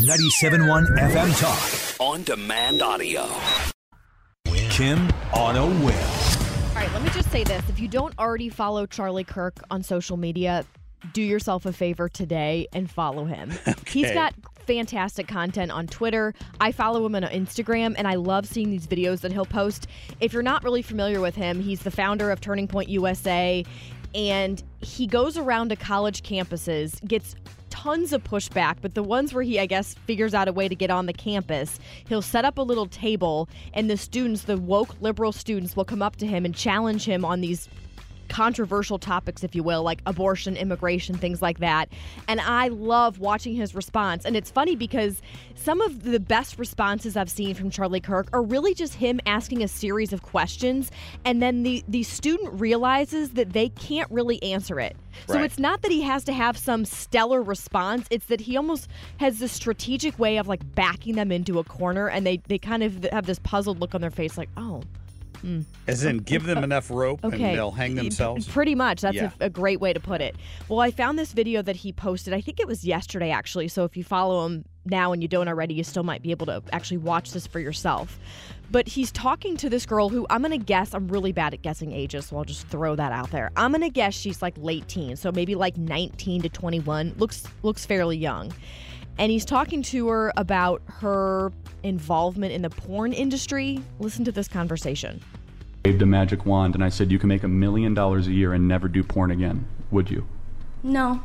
97.1 FM Talk. On demand audio. Kim on a whim. All right, let me just say this. If you don't already follow Charlie Kirk on social media, do yourself a favor today and follow him. He's got fantastic content on Twitter. I follow him on Instagram and I love seeing these videos that he'll post. If you're not really familiar with him, he's the founder of Turning Point USA and he goes around to college campuses, gets tons of pushback, but the ones where he, I guess, figures out a way to get on the campus, he'll set up a little table, and the students, the woke liberal students, will come up to him and challenge him on these controversial topics, if you will, like abortion, immigration, things like that. And I love watching his response. And it's funny because some of the best responses I've seen from Charlie Kirk are really just him asking a series of questions, and then the, the student realizes that they can't really answer it. So Right. it's not that he has to have some stellar response, it's that he almost has this strategic way of like backing them into a corner, and they, they kind of have this puzzled look on their face, like, oh. Hmm. As in, give them enough rope Okay. and they'll hang themselves. Pretty much. That's Yeah. a, a great way to put it. Well, I found this video that he posted. I think it was yesterday, actually. So if you follow him now and you don't already, you still might be able to actually watch this for yourself. But he's talking to this girl who I'm going to guess, I'm really bad at guessing ages, so I'll just throw that out there. I'm going to guess she's like late teens, so maybe like 19 to 21. Looks looks fairly young. And he's talking to her about her involvement in the porn industry. Listen to this conversation. waved a magic wand and I said, You can make a million dollars a year and never do porn again, would you? No,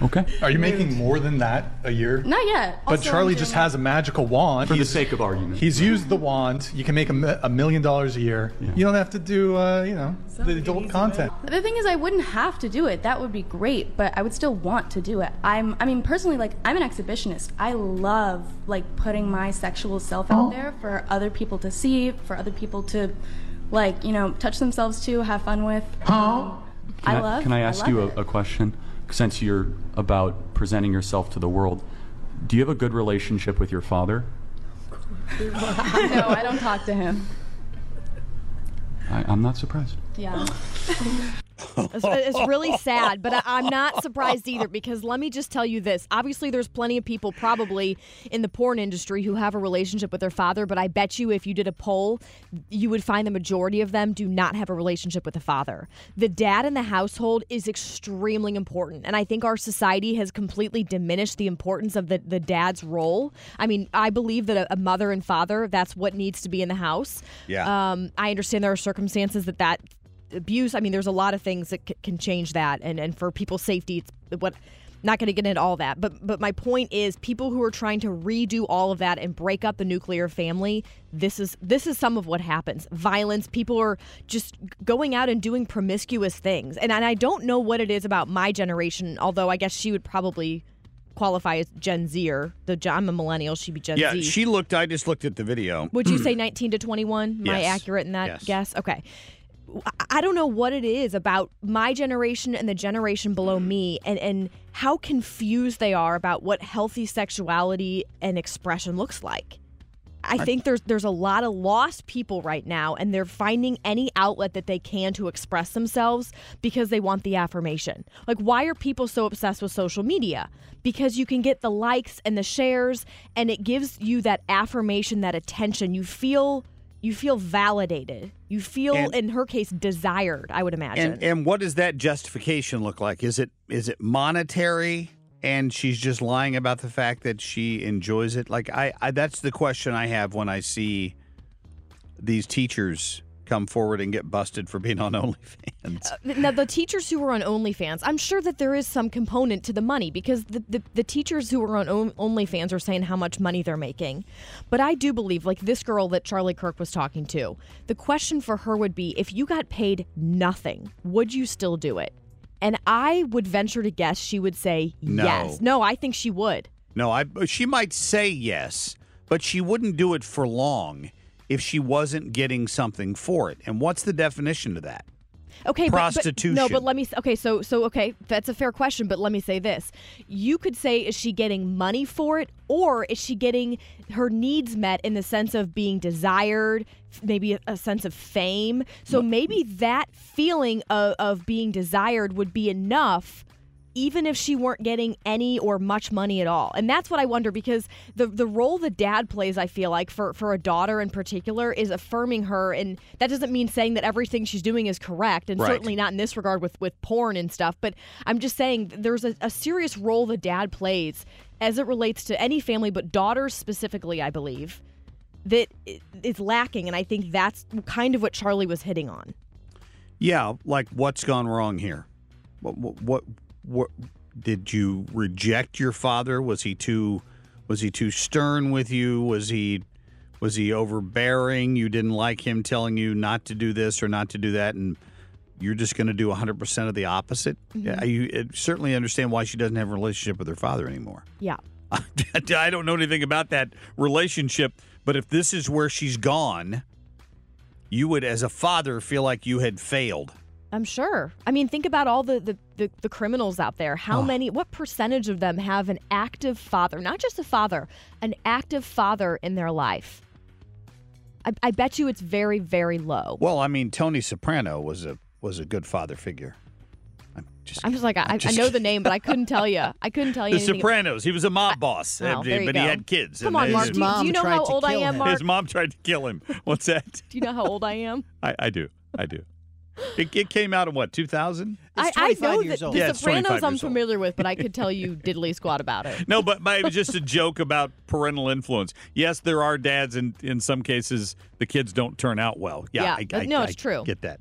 Okay. Are you making more than that a year? not yet. But Also, Charlie I'm just doing- has a magical wand. For the He's- sake of argument. He's used the wand. You can make a, mi- a million dollars a year. You don't have to do, uh, you know, the adult content. The thing is, I wouldn't have to do it. That would be great, but I would still want to do it. I'm, I mean, personally, like, I'm an exhibitionist. I love, like, putting my sexual self out there for other people to see, for other people to, like, you know, touch themselves to, have fun with. Can I love. Can I ask love you it. a, a question? Since you're about presenting yourself to the world, do you have a good relationship with your father? no, I don't talk to him. I, I'm not surprised. Yeah. It's, it's really sad, but I, I'm not surprised either because let me just tell you this. Obviously, there's plenty of people probably in the porn industry who have a relationship with their father, but I bet you if you did a poll, you would find the majority of them do not have a relationship with the father. The dad in the household is extremely important, and I think our society has completely diminished the importance of the, the dad's role. I mean, I believe that a, a mother and father, that's what needs to be in the house. Yeah. Um, I understand there are circumstances that that abuse. I mean, there's a lot of things that c- can change that, and and for people's safety, it's what. Not going to get into all that, but but my point is, people who are trying to redo all of that and break up the nuclear family. This is this is some of what happens. Violence. People are just going out and doing promiscuous things, and and I don't know what it is about my generation. Although I guess she would probably qualify as Gen Zer. The I'm a millennial. She'd be Gen yeah, Z. she looked. I just looked at the video. Would you say 19 to 21? Am I accurate in that Yes. guess? Okay. I- don't know what it is about my generation and the generation below mm. me and, and how confused they are about what healthy sexuality and expression looks like. I think there's there's a lot of lost people right now and they're finding any outlet that they can to express themselves because they want the affirmation. Like why are people so obsessed with social media? Because you can get the likes and the shares and it gives you that affirmation, that attention. You feel you feel validated. You feel And- in her case desired, I would imagine. And and what does that justification look like? Is it is it monetary? and she's just lying about the fact that she enjoys it. Like I, I that's the question I have when I see these teachers come forward and get busted for being on OnlyFans. Uh, now, the teachers who are on OnlyFans, I'm sure that there is some component to the money because the, the, the teachers who are on OnlyFans are saying how much money they're making. But I do believe, like this girl that Charlie Kirk was talking to, the question for her would be if you got paid nothing, would you still do it? And I would venture to guess she would say No. yes. No, I think she would. No, I she might say yes, but she wouldn't do it for long if she wasn't getting something for it. And what's the definition of that? Okay, but- but- prostitution. no, but let me. Okay, so so okay, that's a fair question. But let me say this: you could say, is she getting money for it, or is she getting her needs met in the sense of being desired, maybe a, a sense of fame? So maybe that feeling of, of being desired would be enough. Even if she weren't getting any or much money at all. And that's what I wonder because the the role the dad plays, I feel like, for, for a daughter in particular, is affirming her. And that doesn't mean saying that everything she's doing is correct. And Right. certainly not in this regard with, with porn and stuff. But I'm just saying there's a, a serious role the dad plays as it relates to any family, but daughters specifically, I believe, that i- lacking. And I think that's kind of what Charlie was hitting on. Yeah, like what's gone wrong here? What, what what what did you reject your father? Was he too was he too stern with you? Was he was he overbearing? You didn't like him telling you not to do this or not to do that and you're just going to do 100% of the opposite? Mhm. Yeah, you certainly understand why she doesn't have a relationship with her father anymore. Yeah. I don't know anything about that relationship, but if this is where she's gone, you would, as a father, feel like you had failed. I'm sure. I mean, think about all the, the, the, the criminals out there. How Oh. many, what percentage of them have an active father, not just a father, an active father in their life? I, I bet you it's very, very low. Well, I mean, Tony Soprano was a was a good father figure. I'm just like, I, I just know the name, but I couldn't tell you. I couldn't tell you The anything. Sopranos. He was a mob boss, Oh, there you but he had kids. Come on, his- Marc. Do do you know how old I am, Marc? His mom tried to kill him. What's that? Do you know how old I am? I, I do. I do. It, it came out in what 2000? I, I know that the Yeah, it's 25 Sopranos I'm years old. familiar with, but I could tell you diddly squat about it. No, but, but it was just a joke about parental influence. Yes, there are dads, and in some cases, the kids don't turn out well. Yeah, Yeah, I, I- no, I it's true. Get that?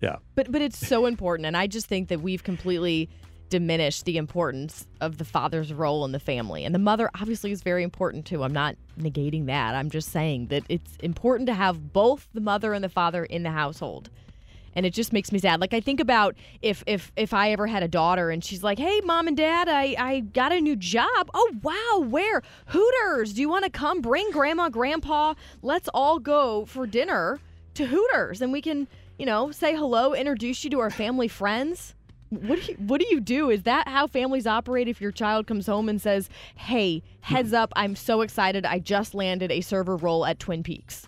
Yeah. But but it's so important, and I just think that we've completely diminished the importance of the father's role in the family, and the mother obviously is very important too. I'm not negating that. I'm just saying that it's important to have both the mother and the father in the household. And it just makes me sad. Like I think about if if if I ever had a daughter and she's like, "Hey, mom and dad, I I got a new job. Oh wow, where? Hooters. Do you want to come? Bring grandma, grandpa. Let's all go for dinner to Hooters, and we can, you know, say hello, introduce you to our family friends." What do you what do you do? Is that how families operate? If your child comes home and says, "Hey, heads up, I'm so excited! I just landed a server role at Twin Peaks."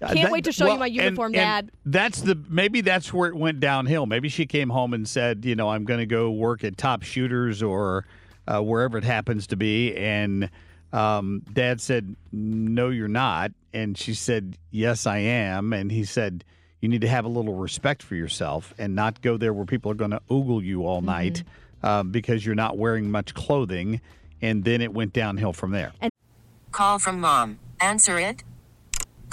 Can't That- wait to show you my uniform, and Dad. That's the maybe that's where it went downhill. Maybe she came home and said, you know, I'm going to go work at Top Shooters or uh, wherever it happens to be, and um, Dad said, no, you're not, and she said, yes, I am, and he said. You need to have a little respect for yourself and not go there where people are going to ogle you all night um, because you're not wearing much clothing. And then it went downhill from there. Call from mom. Answer it.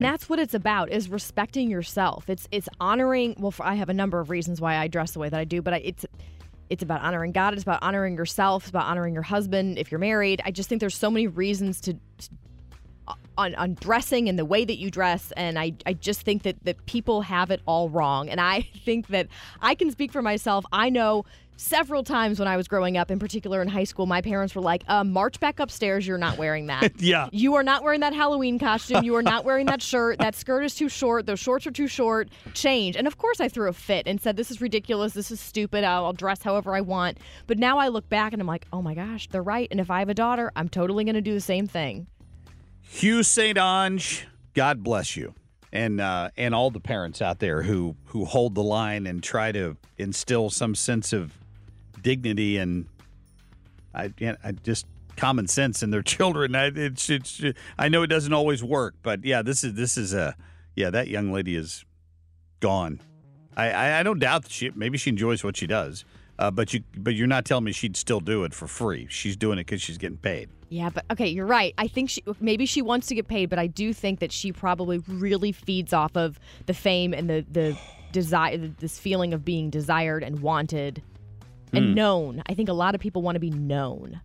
That's what it's about is respecting yourself. It's it's honoring. Well, for, I have a number of reasons why I dress the way that I do, but I, it's it's about honoring God. It's about honoring yourself. It's about honoring your husband if you're married. I just think there's so many reasons to, to uh, on, on dressing and the way that you dress. And I, I just think that, that people have it all wrong. And I think that I can speak for myself. I know several times when I was growing up, in particular in high school, my parents were like, uh, march back upstairs. You're not wearing that. yeah. You are not wearing that Halloween costume. You are not wearing that shirt. That skirt is too short. Those shorts are too short. Change. And of course, I threw a fit and said, this is ridiculous. This is stupid. I'll, I'll dress however I want. But now I look back and I'm like, oh my gosh, they're right. And if I have a daughter, I'm totally going to do the same thing. Hugh St. Ange, God bless you. And uh, and all the parents out there who who hold the line and try to instill some sense of dignity and I, I just common sense in their children. I, it's, it's I know it doesn't always work, but yeah, this is this is a yeah that young lady is gone. I, I, I don't doubt that she maybe she enjoys what she does, uh, but you but you're not telling me she'd still do it for free. She's doing it because she's getting paid. Yeah, but okay, you're right. I think she maybe she wants to get paid, but I do think that she probably really feeds off of the fame and the the desire, this feeling of being desired and wanted and mm. known. I think a lot of people want to be known.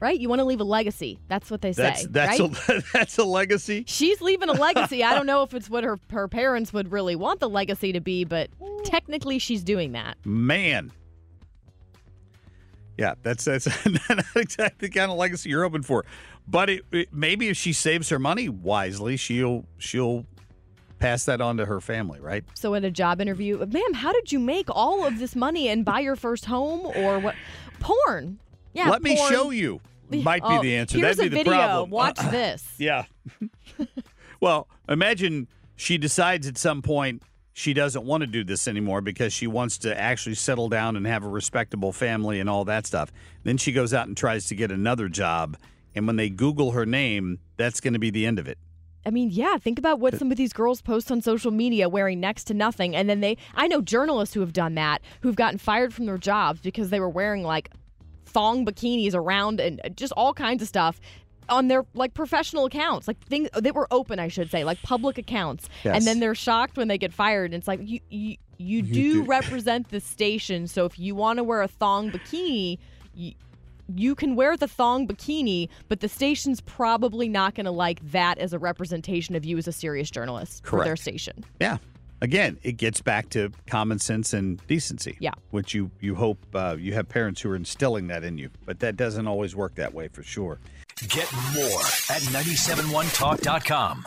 Right? You want to leave a legacy. That's what they say. That's that's right? a that's a legacy. She's leaving a legacy. I don't know if it's what her her parents would really want the legacy to be, but technically she's doing that. Man. Yeah, that's that's not exactly the kind of legacy you're hoping for. But it, it, maybe if she saves her money wisely, she'll she'll pass that on to her family, right? So at a job interview, ma'am, how did you make all of this money and buy your first home or what? Porn. Yeah. Let me show you. Might be Oh, the answer. That'd be a the video. problem. Watch this. Yeah. well, imagine she decides at some point she doesn't want to do this anymore because she wants to actually settle down and have a respectable family and all that stuff. Then she goes out and tries to get another job. And when they Google her name, that's going to be the end of it. I mean, yeah, think about what some of these girls post on social media wearing next to nothing. And then they, I know journalists who have done that, who've gotten fired from their jobs because they were wearing like thong bikinis around and uh, just all kinds of stuff on their like professional accounts, like things that were open, I should say, like public accounts. Yes. And then they're shocked when they get fired. And it's like, you, you, you, do, do. represent the station. So if you want to wear a thong bikini, you, you can wear the thong bikini, but the station's probably not going to like that as a representation of you as a serious journalist for their station. Yeah. Again, it gets back to common sense and decency. Yeah. Which you you hope uh, you have parents who are instilling that in you, but that doesn't always work that way for sure. Get more at 971talk.com.